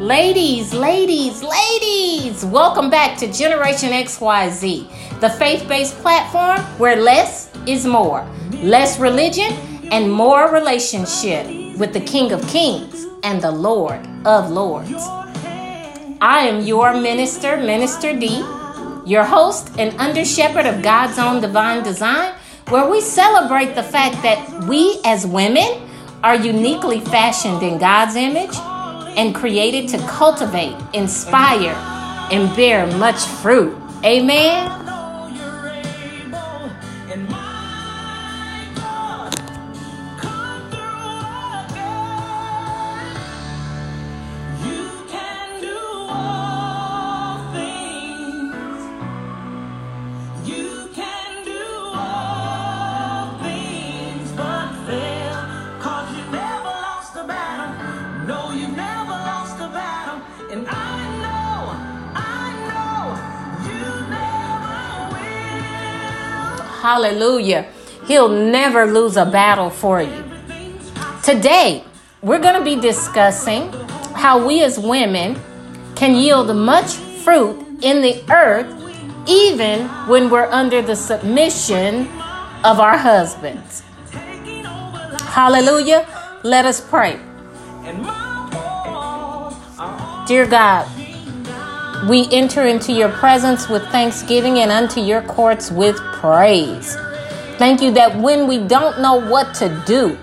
Ladies, ladies, ladies, welcome back to Generation XYZ, the faith based platform where less is more. Less religion and more relationship with the King of Kings and the Lord of Lords. I am your minister, Minister Dee, your host and under shepherd of God's own divine design, where we celebrate the fact that we as women are uniquely fashioned in God's image and created to cultivate, inspire, and bear much fruit. Amen. Hallelujah. He'll never lose a battle for you. Today, we're going to be discussing how we as women can yield much fruit in the earth even when we're under the submission of our husbands. Hallelujah. Let us pray. Dear God, we enter into your presence with thanksgiving and unto your courts with praise. Thank you that when we don't know what to do,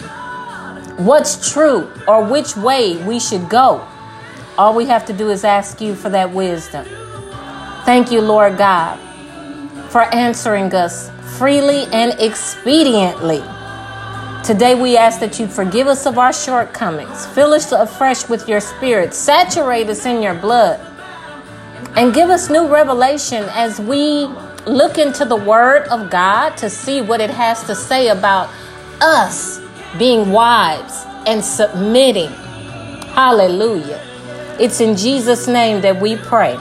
what's true, or which way we should go, all we have to do is ask you for that wisdom. Thank you, Lord God, for answering us freely and expediently. Today we ask that you forgive us of our shortcomings, fill us afresh with your spirit, saturate us in your blood and give us new revelation as we look into the Word of God to see what it has to say about us being wives and submitting. Hallelujah. It's in Jesus' name that we pray.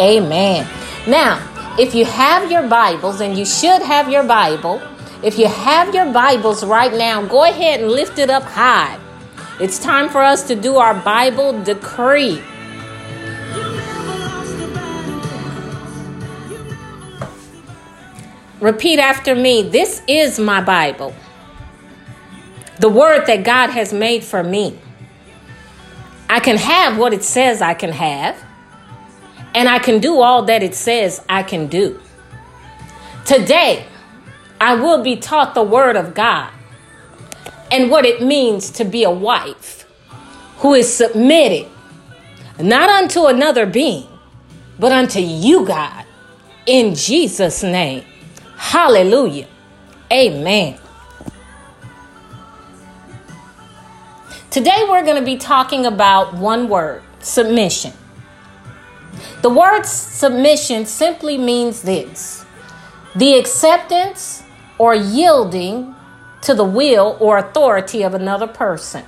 Amen. Now, if you have your Bibles, and you should have your Bible, if you have your Bibles right now, go ahead and lift it up high. It's time for us to do our Bible decree. Repeat after me this is my Bible, the word that God has made for me. I can have what it says I can have, and I can do all that it says I can do. Today, I will be taught the word of God and what it means to be a wife who is submitted not unto another being, but unto you, God, in Jesus' name. Hallelujah. Amen. Today we're going to be talking about one word submission. The word submission simply means this the acceptance or yielding to the will or authority of another person.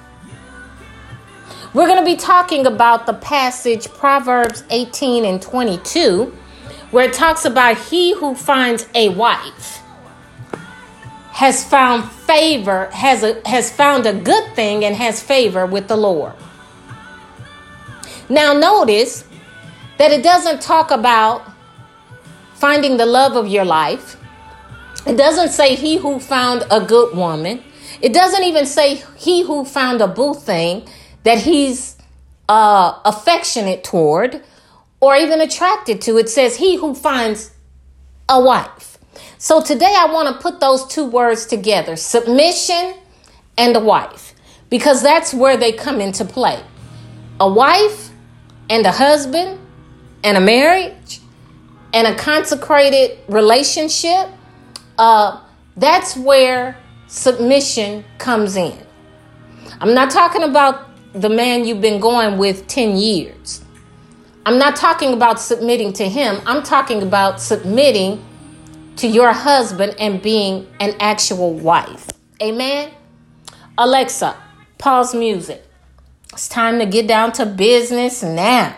We're going to be talking about the passage Proverbs 18 and 22 where it talks about he who finds a wife has found favor, has a, has found a good thing and has favor with the Lord. Now notice that it doesn't talk about finding the love of your life. It doesn't say he who found a good woman. It doesn't even say he who found a boo thing that he's uh, affectionate toward or even attracted to. It says, He who finds a wife. So today I want to put those two words together submission and a wife, because that's where they come into play. A wife and a husband and a marriage and a consecrated relationship. Uh, that's where submission comes in. I'm not talking about the man you've been going with 10 years. I'm not talking about submitting to him. I'm talking about submitting to your husband and being an actual wife. Amen. Alexa, pause music. It's time to get down to business now.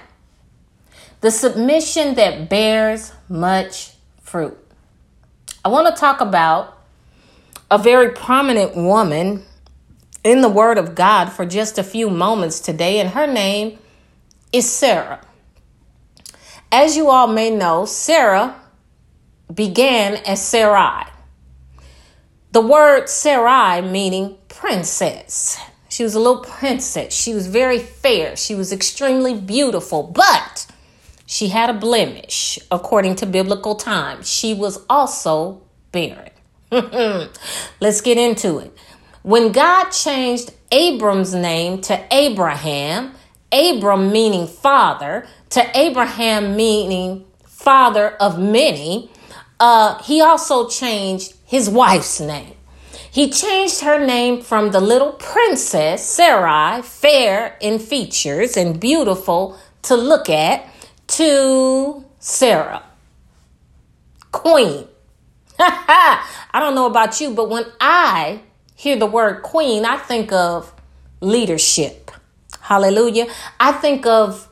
The submission that bears much fruit. I want to talk about a very prominent woman in the Word of God for just a few moments today, and her name is Sarah. As you all may know, Sarah began as Sarai. The word Sarai meaning princess. She was a little princess. She was very fair. She was extremely beautiful, but she had a blemish according to biblical times. She was also barren. Let's get into it. When God changed Abram's name to Abraham, Abram meaning father, to Abraham meaning father of many, uh, he also changed his wife's name. He changed her name from the little princess, Sarai, fair in features and beautiful to look at, to Sarah, queen. I don't know about you, but when I hear the word queen, I think of leadership. Hallelujah. I think of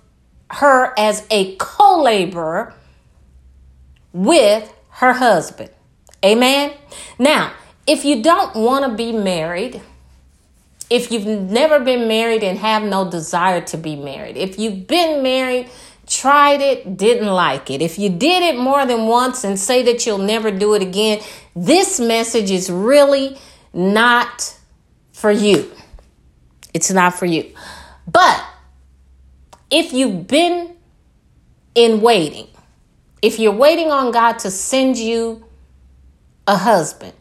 her as a co laborer with her husband. Amen. Now, if you don't want to be married, if you've never been married and have no desire to be married, if you've been married, tried it, didn't like it, if you did it more than once and say that you'll never do it again, this message is really not for you. It's not for you. But if you've been in waiting, if you're waiting on God to send you a husband,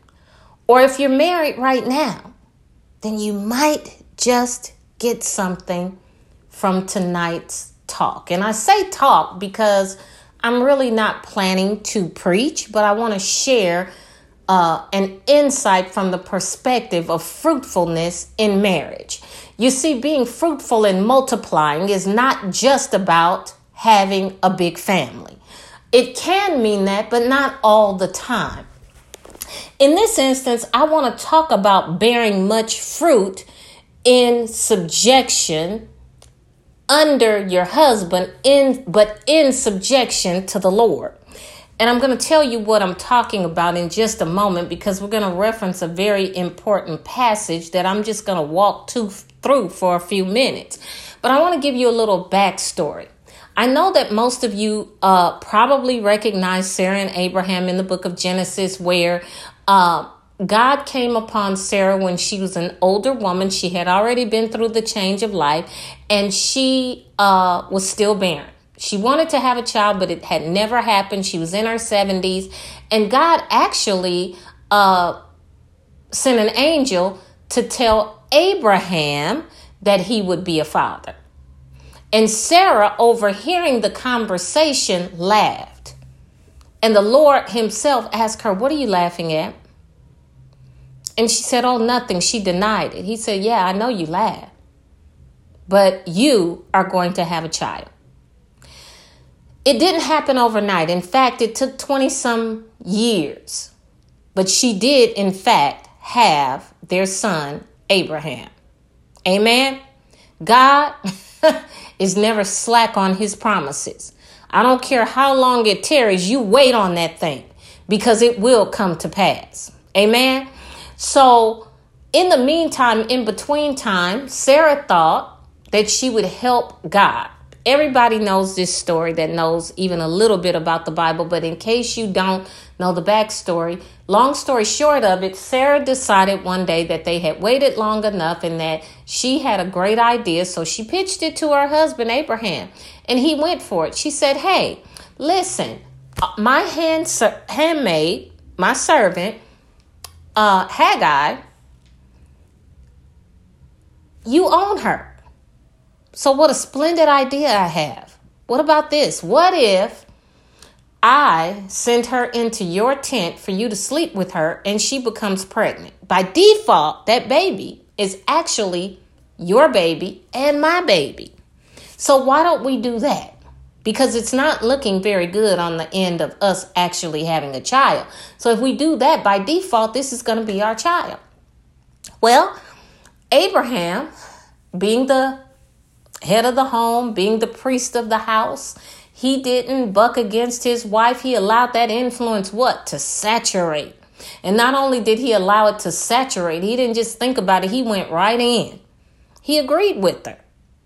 or if you're married right now, then you might just get something from tonight's talk. And I say talk because I'm really not planning to preach, but I want to share uh, an insight from the perspective of fruitfulness in marriage. You see, being fruitful and multiplying is not just about having a big family. It can mean that, but not all the time. In this instance, I want to talk about bearing much fruit in subjection under your husband in but in subjection to the Lord. And I'm going to tell you what I'm talking about in just a moment because we're going to reference a very important passage that I'm just going to walk to, through for a few minutes. But I want to give you a little backstory. I know that most of you uh, probably recognize Sarah and Abraham in the book of Genesis, where uh, God came upon Sarah when she was an older woman. She had already been through the change of life, and she uh, was still barren. She wanted to have a child, but it had never happened. She was in her 70s, and God actually uh, sent an angel to tell Abraham that he would be a father. And Sarah, overhearing the conversation, laughed. And the Lord Himself asked her, What are you laughing at? And she said, Oh, nothing. She denied it. He said, Yeah, I know you laugh, but you are going to have a child. It didn't happen overnight. In fact, it took 20 some years. But she did, in fact, have their son, Abraham. Amen. God is never slack on his promises. I don't care how long it tarries, you wait on that thing because it will come to pass. Amen. So, in the meantime, in between time, Sarah thought that she would help God. Everybody knows this story that knows even a little bit about the Bible, but in case you don't know the backstory, long story short of it, Sarah decided one day that they had waited long enough and that she had a great idea, so she pitched it to her husband Abraham, and he went for it. She said, Hey, listen, uh, my hand, handmaid, my servant, uh, Hagar, you own her. So, what a splendid idea I have. What about this? What if I send her into your tent for you to sleep with her and she becomes pregnant? By default, that baby is actually your baby and my baby. So, why don't we do that? Because it's not looking very good on the end of us actually having a child. So, if we do that by default, this is going to be our child. Well, Abraham, being the head of the home, being the priest of the house. He didn't buck against his wife. He allowed that influence what? To saturate. And not only did he allow it to saturate, he didn't just think about it, he went right in. He agreed with her.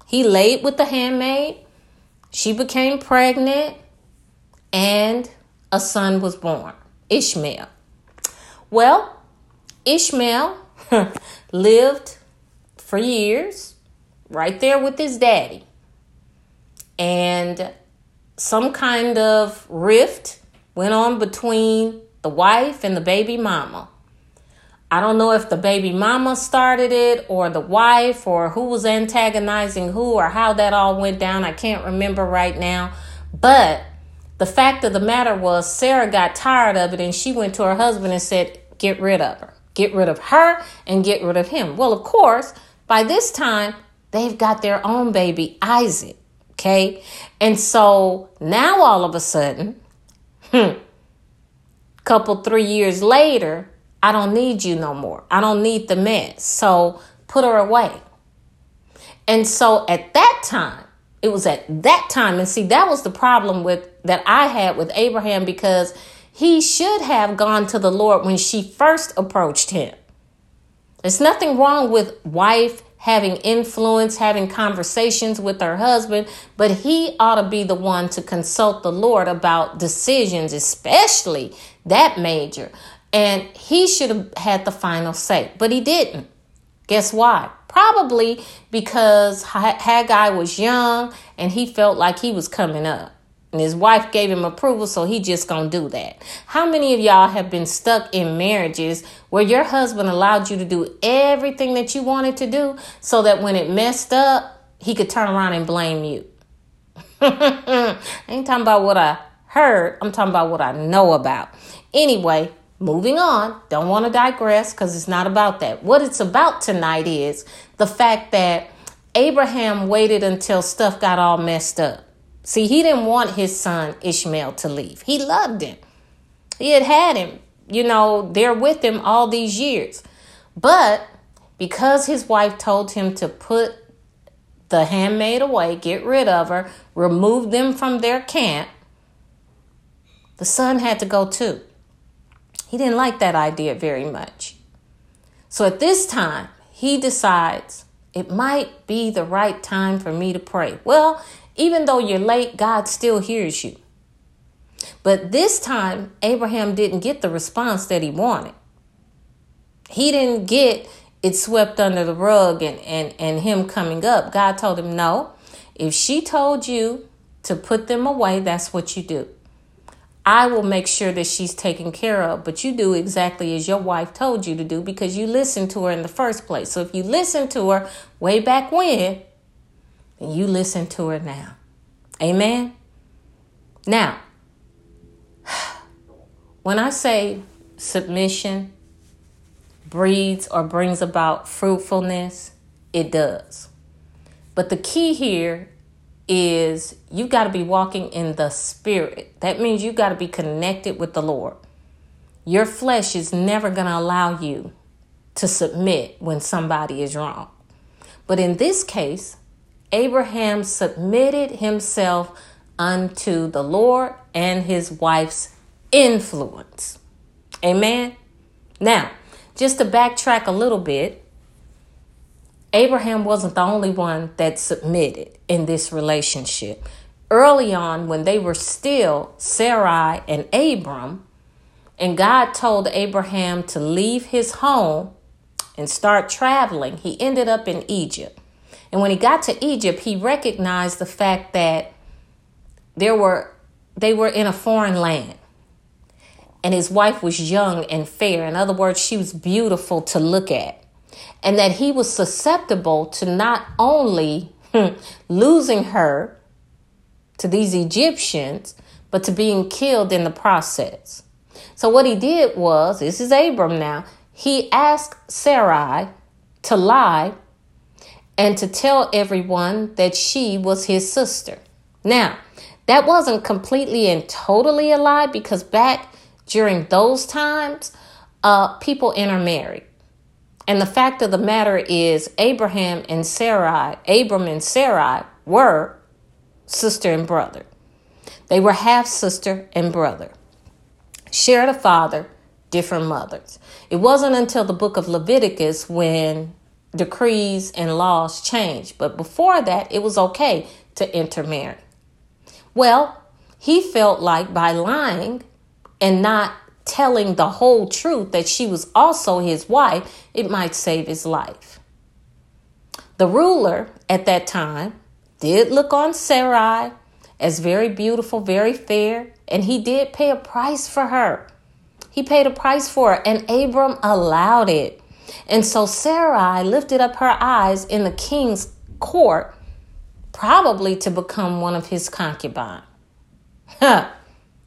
He laid with the handmaid. she became pregnant and a son was born, Ishmael. Well, Ishmael lived for years right there with his daddy. And some kind of rift went on between the wife and the baby mama. I don't know if the baby mama started it or the wife or who was antagonizing who or how that all went down. I can't remember right now. But the fact of the matter was, Sarah got tired of it and she went to her husband and said, Get rid of her. Get rid of her and get rid of him. Well, of course, by this time, they've got their own baby, Isaac. Okay. And so now all of a sudden, hmm, couple, three years later, I don't need you no more. I don't need the mess. So put her away. And so at that time, it was at that time, and see, that was the problem with that I had with Abraham because he should have gone to the Lord when she first approached him. There's nothing wrong with wife having influence, having conversations with her husband, but he ought to be the one to consult the Lord about decisions, especially that major. And he should have had the final say, but he didn't. Guess why? Probably because Hagar was young and he felt like he was coming up. And his wife gave him approval, so he just gonna do that. How many of y'all have been stuck in marriages where your husband allowed you to do everything that you wanted to do so that when it messed up, he could turn around and blame you? I ain't talking about what I heard, I'm talking about what I know about. Anyway, moving on, don't want to digress because it's not about that. What it's about tonight is the fact that Abraham waited until stuff got all messed up. See, he didn't want his son Ishmael to leave. He loved him. He had had him, you know, there with him all these years. But because his wife told him to put the handmaid away, get rid of her, remove them from their camp, the son had to go too. He didn't like that idea very much. So at this time, he decides it might be the right time for me to pray. Well, even though you're late, God still hears you. But this time, Abraham didn't get the response that he wanted. He didn't get it swept under the rug and, and, and him coming up. God told him, no, if she told you to put them away, that's what you do. I will make sure that she's taken care of, but you do exactly as your wife told you to do because you listened to her in the first place. So if you listened to her way back when, and you listen to her now. Amen? Now, when I say submission breeds or brings about fruitfulness, it does. But the key here is you got to be walking in the spirit. That means you got to be connected with the Lord. Your flesh is never going to allow you to submit when somebody is wrong. But in this case, Abraham submitted himself unto the Lord and his wife's influence. Amen. Now, just to backtrack a little bit, Abraham wasn't the only one that submitted in this relationship. Early on, when they were still Sarai and Abram, and God told Abraham to leave his home and start traveling, he ended up in Egypt. And when he got to Egypt, he recognized the fact that there were they were in a foreign land. And his wife was young and fair. In other words, she was beautiful to look at. And that he was susceptible to not only hmm, losing her to these Egyptians, but to being killed in the process. So what he did was, this is Abram now, he asked Sarai to lie and to tell everyone that she was his sister. Now, that wasn't completely and totally a lie because back during those times, uh, people intermarried. And the fact of the matter is, Abraham and Sarai, Abram and Sarai were sister and brother. They were half sister and brother, shared a father, different mothers. It wasn't until the book of Leviticus when decrees and laws changed. But before that, it was okay to intermarry. Well, he felt like by lying and not telling the whole truth that she was also his wife, it might save his life. The ruler at that time did look on Sarai as very beautiful, very fair, and he did pay a price for her. He paid a price for her, and Abram allowed it. And so Sarai lifted up her eyes in the king's court, probably to become one of his concubines. Huh.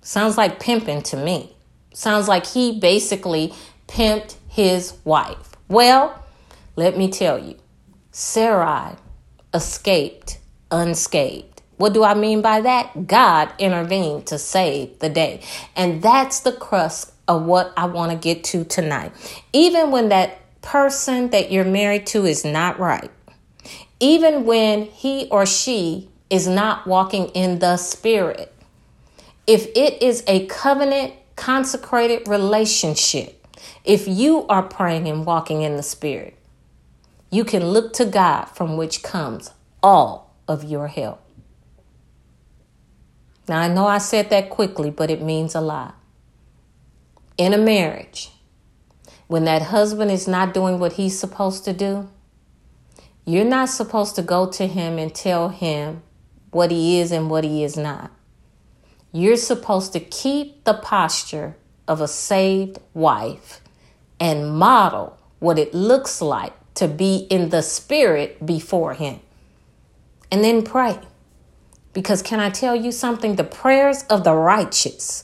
Sounds like pimping to me. Sounds like he basically pimped his wife. Well, let me tell you, Sarai escaped unscathed. What do I mean by that? God intervened to save the day. And that's the crust of what I want to get to tonight. Even when that person that you're married to is not right, even when he or she is not walking in the spirit, if it is a covenant consecrated relationship, if you are praying and walking in the spirit, you can look to God from which comes all of your help. Now, I know I said that quickly, but it means a lot. In a marriage, when that husband is not doing what he's supposed to do, you're not supposed to go to him and tell him what he is and what he is not. You're supposed to keep the posture of a saved wife and model what it looks like to be in the spirit before him and then pray. Because can I tell you something? The prayers of the righteous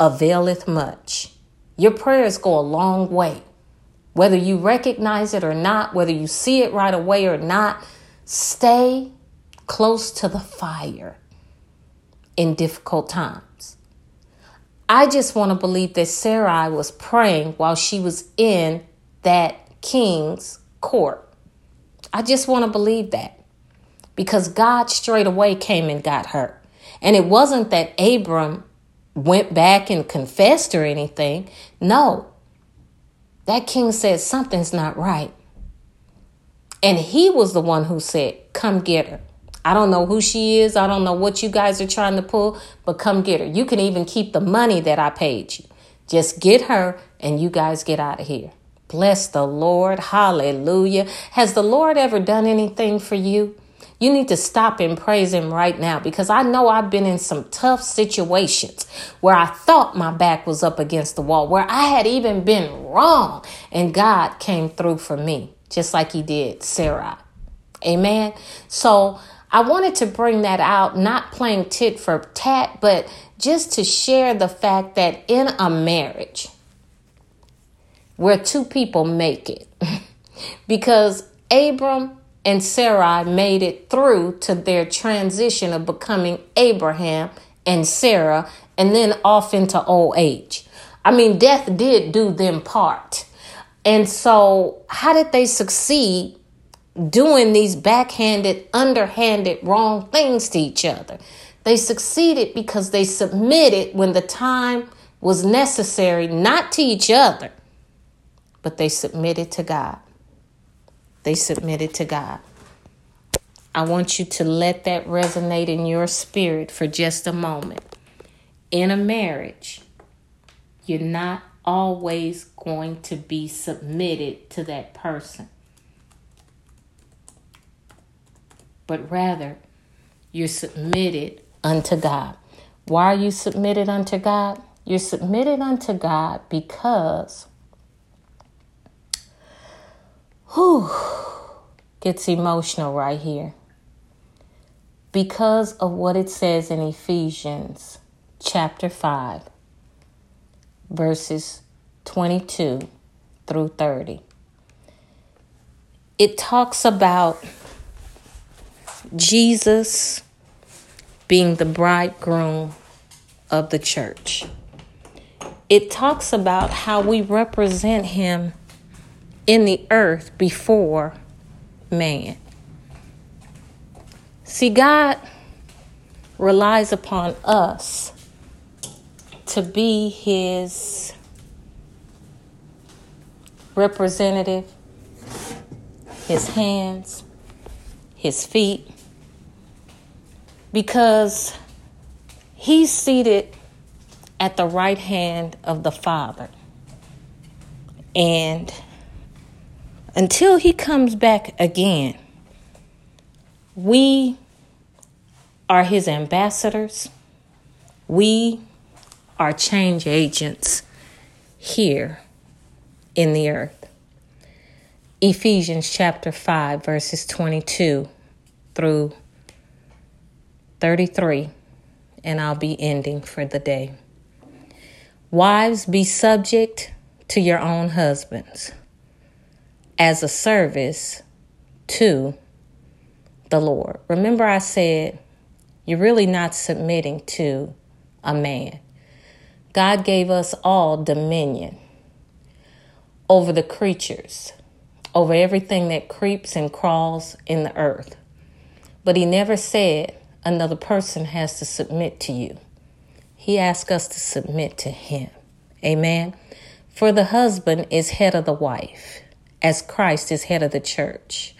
availeth much. Your prayers go a long way. Whether you recognize it or not, whether you see it right away or not, stay close to the fire in difficult times. I just want to believe that Sarai was praying while she was in that king's court. I just want to believe that because God straight away came and got her. And it wasn't that Abram went back and confessed or anything. No. That king said something's not right. And he was the one who said, Come get her. I don't know who she is. I don't know what you guys are trying to pull, but come get her. You can even keep the money that I paid you. Just get her and you guys get out of here. Bless the Lord. Hallelujah. Has the Lord ever done anything for you? You need to stop and praise Him right now because I know I've been in some tough situations where I thought my back was up against the wall, where I had even been wrong, and God came through for me, just like He did Sarah. Amen. So I wanted to bring that out, not playing tit for tat, but just to share the fact that in a marriage where two people make it, because Abram and Sarai made it through to their transition of becoming Abraham and Sarah and then off into old age. I mean, death did do them part. And so, how did they succeed doing these backhanded, underhanded, wrong things to each other? They succeeded because they submitted when the time was necessary, not to each other, but they submitted to God. They submitted to God. I want you to let that resonate in your spirit for just a moment. In a marriage, you're not always going to be submitted to that person, but rather you're submitted unto God. Why are you submitted unto God? You're submitted unto God because whew, gets emotional right here. Because of what it says in Ephesians chapter 5, verses 22 through 30. It talks about Jesus being the bridegroom of the church. It talks about how we represent him in the earth before man. See, God relies upon us to be his representative, his hands, his feet, because He's seated at the right hand of the Father. And until he comes back again, we are his ambassadors. We are change agents here in the earth. Ephesians chapter 5, verses 22 through 33, and I'll be ending for the day. Wives, be subject to your own husbands as a service to the Lord. Remember, I said you're really not submitting to a man. God gave us all dominion over the creatures, over everything that creeps and crawls in the earth. But He never said another person has to submit to you. He asked us to submit to Him. Amen. For the husband is head of the wife, as Christ is head of the church.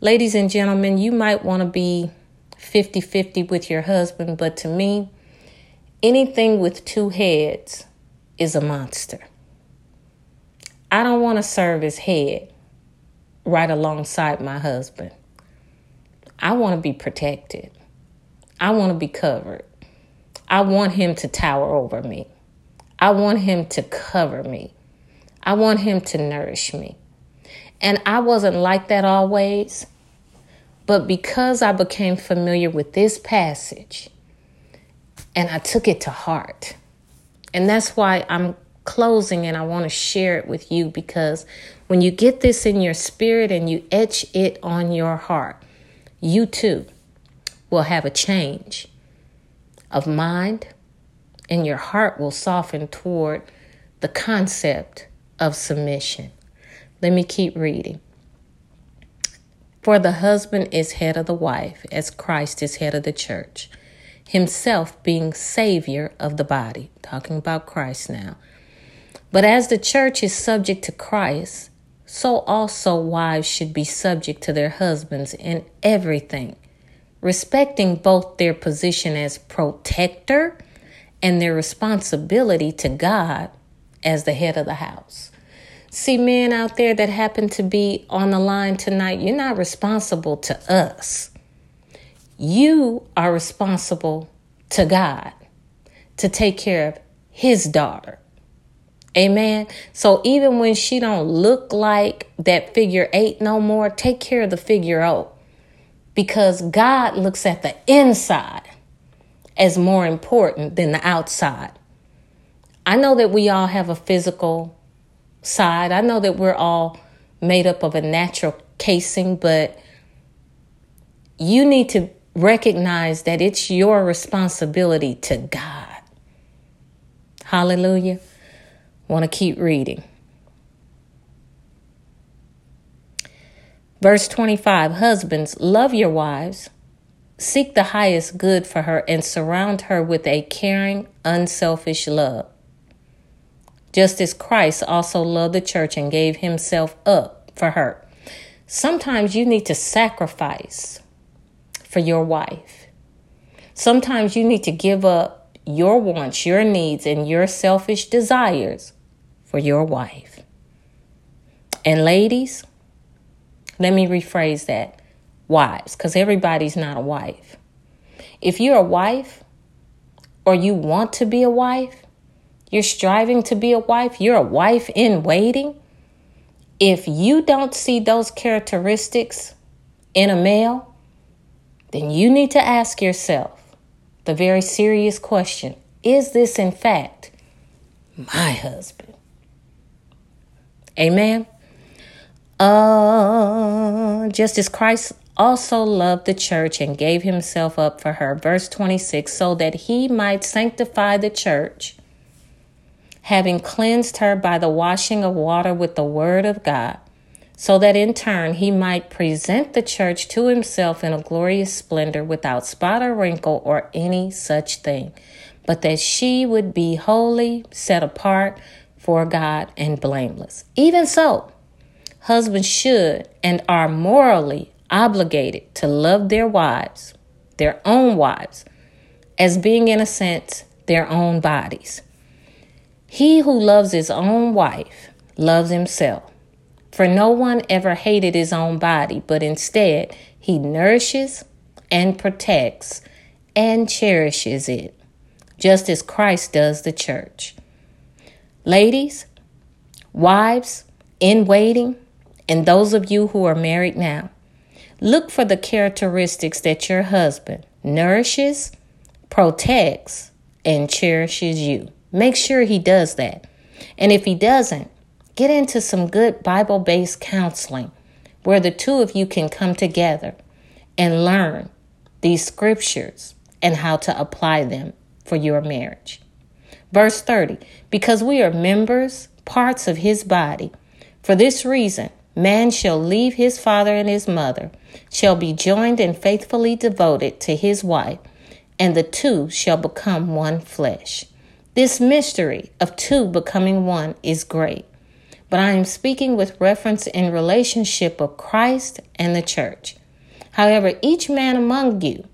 Ladies and gentlemen, you might want to be 50 50 with your husband, but to me, anything with two heads is a monster. I don't want to serve as head right alongside my husband. I want to be protected. I want to be covered. I want him to tower over me. I want him to cover me. I want him to nourish me. And I wasn't like that always. But because I became familiar with this passage and I took it to heart, and that's why I'm closing and I want to share it with you because when you get this in your spirit and you etch it on your heart, you too will have a change of mind and your heart will soften toward the concept of submission. Let me keep reading. For the husband is head of the wife, as Christ is head of the church, himself being Savior of the body. Talking about Christ now. But as the church is subject to Christ, so also wives should be subject to their husbands in everything, respecting both their position as protector and their responsibility to God as the head of the house. See, men out there that happen to be on the line tonight, you're not responsible to us. You are responsible to God to take care of his daughter. Amen. So even when she don't look like that figure 8 no more, take care of the figure 0 because God looks at the inside as more important than the outside. I know that we all have a physical side. I know that we're all made up of a natural casing, but you need to recognize that it's your responsibility to God. Hallelujah. Want to keep reading. Verse 25 Husbands, love your wives, seek the highest good for her, and surround her with a caring, unselfish love just as Christ also loved the church and gave himself up for her. Sometimes you need to sacrifice for your wife. Sometimes you need to give up your wants, your needs, and your selfish desires for your wife. And ladies, let me rephrase that wives, because everybody's not a wife. If you're a wife or you want to be a wife, you're striving to be a wife, you're a wife in waiting. If you don't see those characteristics in a male, then you need to ask yourself the very serious question Is this in fact my husband? Amen. Uh, just as Christ also loved the church and gave himself up for her. Verse 26 so that he might sanctify the church having cleansed her by the washing of water with the word of God, so that in turn he might present the church to himself in a glorious splendor without spot or wrinkle or any such thing, but that she would be holy, set apart for God, and blameless. Even so, husbands should and are morally obligated to love their wives, their own wives, as being, in a sense, their own bodies. He who loves his own wife loves himself. For no one ever hated his own body, but instead he nourishes and protects and cherishes it, just as Christ does the church. Ladies, wives in waiting, and those of you who are married now, look for the characteristics that your husband nourishes, protects, and cherishes you. Make sure he does that. And if he doesn't, get into some good Bible based counseling where the two of you can come together and learn these scriptures and how to apply them for your marriage. Verse 30 Because we are members, parts of his body, for this reason, man shall leave his father and his mother, shall be joined and faithfully devoted to his wife, and the two shall become one flesh. This mystery of two becoming one is great, but I am speaking with reference in relationship of Christ and the church. However, each man among you,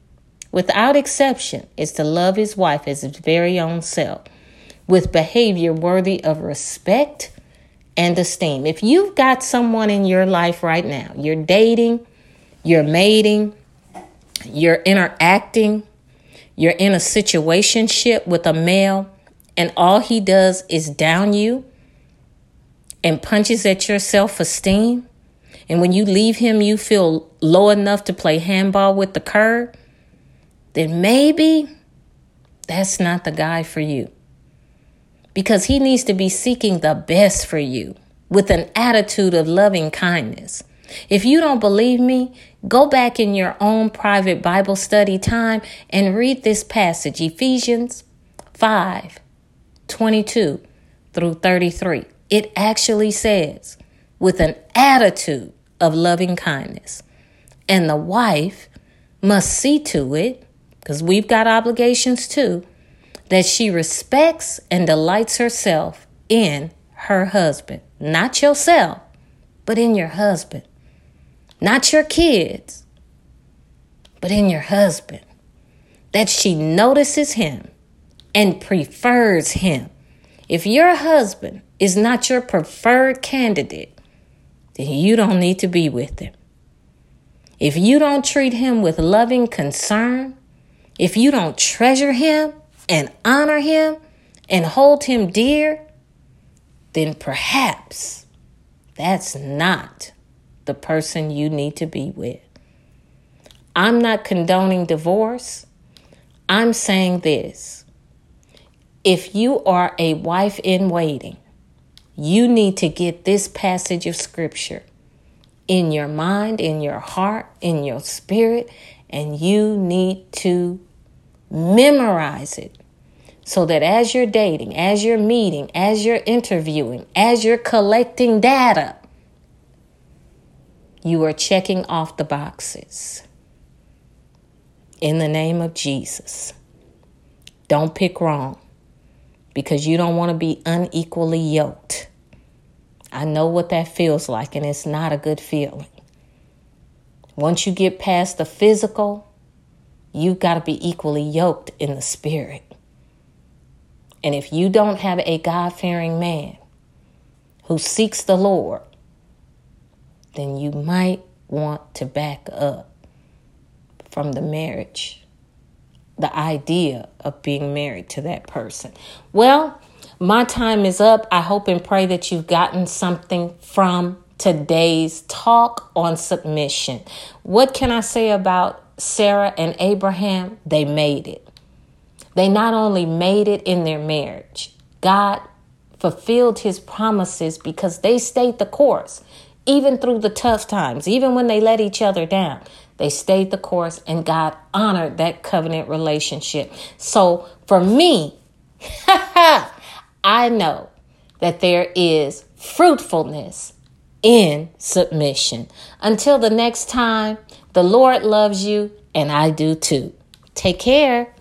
without exception, is to love his wife as his very own self, with behavior worthy of respect and esteem. If you've got someone in your life right now, you're dating, you're mating, you're interacting, you're in a situationship with a male, and all he does is down you and punches at your self esteem, and when you leave him, you feel low enough to play handball with the curb, then maybe that's not the guy for you because he needs to be seeking the best for you with an attitude of loving kindness. If you don't believe me, go back in your own private Bible study time and read this passage, Ephesians 5 22 through 33. It actually says, with an attitude of loving kindness. And the wife must see to it, because we've got obligations too, that she respects and delights herself in her husband. Not yourself, but in your husband. Not your kids, but in your husband. That she notices him and prefers him. If your husband is not your preferred candidate, then you don't need to be with him. If you don't treat him with loving concern, if you don't treasure him, and honor him and hold him dear, then perhaps that's not the person you need to be with. I'm not condoning divorce. I'm saying this. If you are a wife in waiting, you need to get this passage of scripture in your mind, in your heart, in your spirit, and you need to Memorize it so that as you're dating, as you're meeting, as you're interviewing, as you're collecting data, you are checking off the boxes. In the name of Jesus. Don't pick wrong because you don't want to be unequally yoked. I know what that feels like, and it's not a good feeling. Once you get past the physical, you've got to be equally yoked in the spirit. And if you don't have a God fearing man who seeks the Lord, then you might want to back up from the marriage, the idea of being married to that person. Well, my time is up. I hope and pray that you've gotten something from today's talk on submission. What can I say about Sarah and Abraham, they made it. They not only made it in their marriage, God fulfilled his promises because they stayed the course, even through the tough times, even when they let each other down. They stayed the course and God honored that covenant relationship. So for me, I know that there is fruitfulness in submission. Until the next time, the Lord loves you, and I do too. Take care.